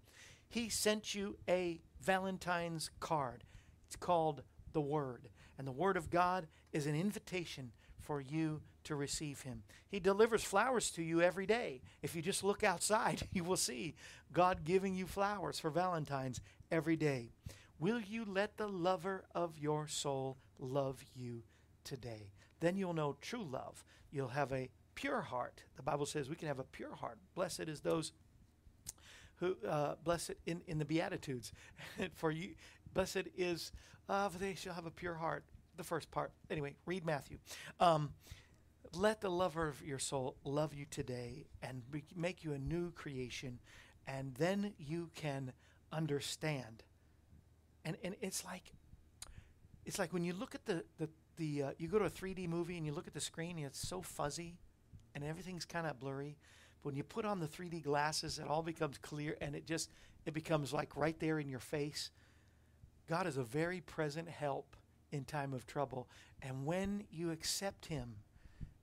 He sent you a Valentine's card. It's called the Word. And the Word of God is an invitation for you to receive Him. He delivers flowers to you every day. If you just look outside, you will see God giving you flowers for Valentine's every day. Will you let the lover of your soul love you today? Then you'll know true love. You'll have a pure heart. The Bible says we can have a pure heart. Blessed is those who uh, blessed in, in the beatitudes for you blessed is uh, for they shall have a pure heart the first part anyway read matthew um, let the lover of your soul love you today and make you a new creation and then you can understand and and it's like it's like when you look at the the, the uh, you go to a 3d movie and you look at the screen and it's so fuzzy and everything's kind of blurry but when you put on the 3D glasses, it all becomes clear and it just it becomes like right there in your face. God is a very present help in time of trouble. And when you accept him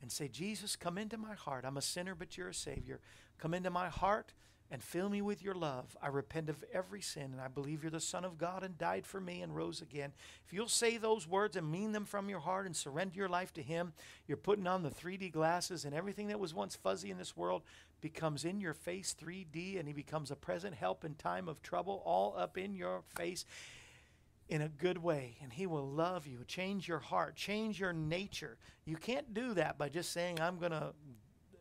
and say, "Jesus, come into my heart. I'm a sinner, but you're a savior. Come into my heart and fill me with your love. I repent of every sin and I believe you're the son of God and died for me and rose again." If you'll say those words and mean them from your heart and surrender your life to him, you're putting on the 3D glasses and everything that was once fuzzy in this world becomes in your face 3D and he becomes a present help in time of trouble, all up in your face in a good way. And he will love you, change your heart, change your nature. You can't do that by just saying, I'm going to,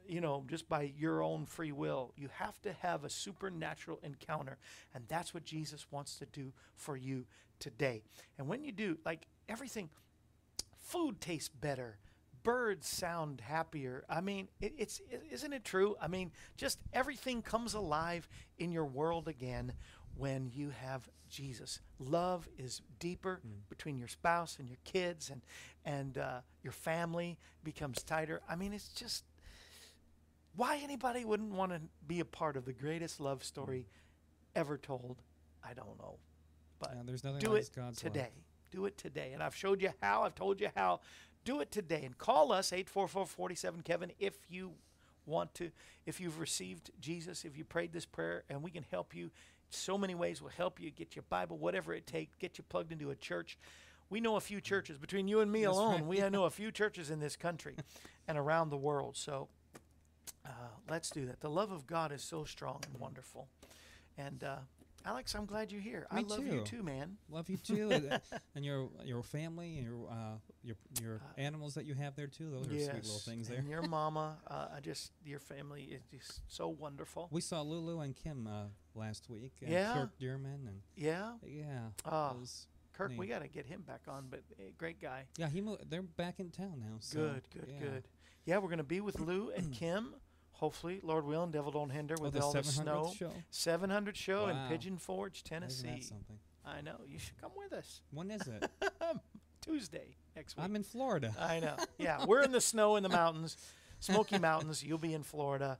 you know, just by your own free will. You have to have a supernatural encounter. And that's what Jesus wants to do for you today. And when you do, like everything, food tastes better birds sound happier. I mean, it, it's isn't it true? I mean, just everything comes alive in your world again when you have Jesus. Love is deeper mm. between your spouse and your kids, and and uh, your family becomes tighter. I mean, it's just why anybody wouldn't want to be a part of the greatest love story ever told. I don't know, but yeah, there's nothing do like it God's today. love. Do it today, and I've showed you how. I've told you how do it today and call us 844-47 Kevin if you want to if you've received Jesus if you prayed this prayer and we can help you so many ways we'll help you get your Bible whatever it takes get you plugged into a church we know a few churches between you and me That's alone right. we know a few churches in this country and around the world so uh, let's do that the love of God is so strong and wonderful and uh, Alex I'm glad you're here I Me love you too. too man Love you too, and, and your your family and your uh, your your Uh, animals that you have there too. Those are sweet little things there. And your mama, uh, I just your family is just so wonderful. We saw Lulu and Kim uh, last week. And Yeah? Kirk Dearman and Yeah, yeah. Ah, was Kirk, we got to get him back on, but eh, great guy. Yeah, he they're back in town now. So, good, good, yeah. good. Yeah, we're gonna be with Lou and Kim. Hopefully, Lord willing, devil don't hinder Oh, with the all the 700th snow. show. 700 show in Pigeon Forge, Tennessee. something? I know you should come with us When is it? Tuesday next week. I'm in Florida. I know. Yeah, we're in the snow in the mountains, Smoky Mountains. You'll be in Florida.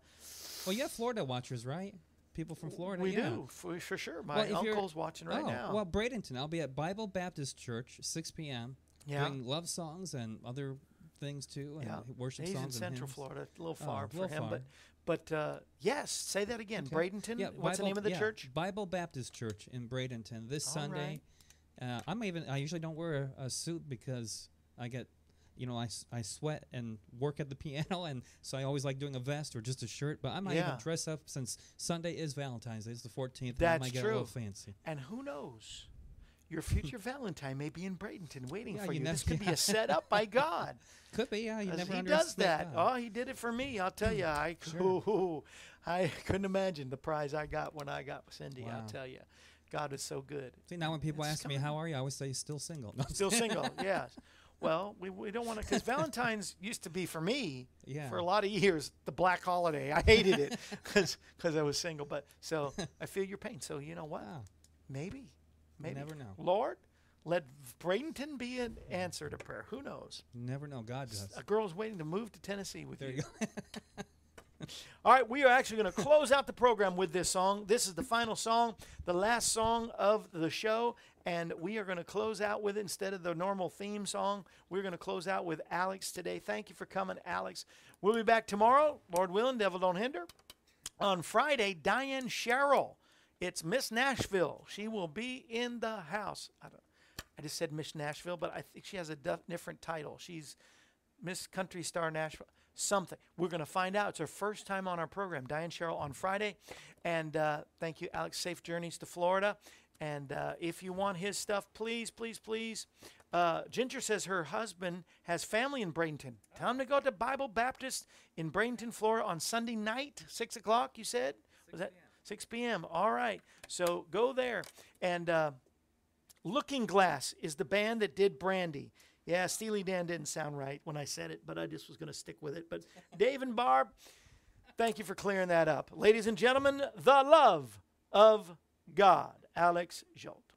well, you have Florida watchers, right? People from Florida. We yeah. do for, for sure. My Well, uncle's watching right oh, now. well, Bradenton. I'll be at Bible Baptist Church, 6 p.m. yeah. Doing love songs and other things too, and Yeah. worship He's in songs. and Central hymns. Florida, a little Oh, far a for little him, far. but but uh, yes, say that again. Okay. Bradenton. Yeah, What's the name of the yeah, church? Bible Baptist Church in Bradenton this All Sunday. Uh, I'm even. I usually don't wear a, suit because I get, you know, I, I sweat and work at the piano, and so I always like doing a vest or just a shirt. But I might Yeah. even dress up since Sunday is Valentine's Day. It's the 14th. and I That's might get a little true. fancy. And who knows? Your future Valentine may be in Bradenton waiting Yeah, for you you. never- This could be yeah. a setup by God. Could be, yeah. You never he does that. God. Oh, he did it for me. I'll tell you. I Sure. I couldn't imagine the prize I got when I got Cindy. I'll tell you, God is so good. See, now when people It's ask me, how are you? I always say, still single. No, Still single, yes. Well, we, we don't want to because Valentine's used to be for me Yeah. for a lot of years the black holiday. I hated it because I was single. But so I feel your pain. So you know what? Wow. Maybe, maybe. never know. Lord, let Bradenton be an answer to prayer. Who knows? Never know. God does. A girl's waiting to move to Tennessee with There you. you go. All right, we are actually going to close out the program with this song. This is the final song, the last song of the show, and we are going to close out with it instead of the normal theme song. We're going to close out with Alex today. Thank you for coming, Alex. We'll be back tomorrow, Lord willing, devil don't hinder. On Friday, Diane Sherrill. It's Miss Nashville. She will be in the house. I, I just said Miss Nashville, but I think she has a dif- different title. She's Miss Country Star Nashville, something. We're going to find out. It's her first time on our program. Diane Sherrill on Friday. And uh, thank you, Alex. Safe journeys to Florida. And uh, if you want his stuff, please, please, please. Uh, Ginger says her husband has family in Bradenton. Tell him to go to Bible Baptist in Bradenton, Florida on Sunday night, 6 o'clock, you said? Was that 6 p.m.? All right. So go there. And uh, Looking Glass is the band that did Brandy. Yeah, Steely Dan didn't sound right when I said it, but I just was going to stick with it. But Dave and Barb, thank you for clearing that up. Ladies and gentlemen, the love of God, Alex Zsolt.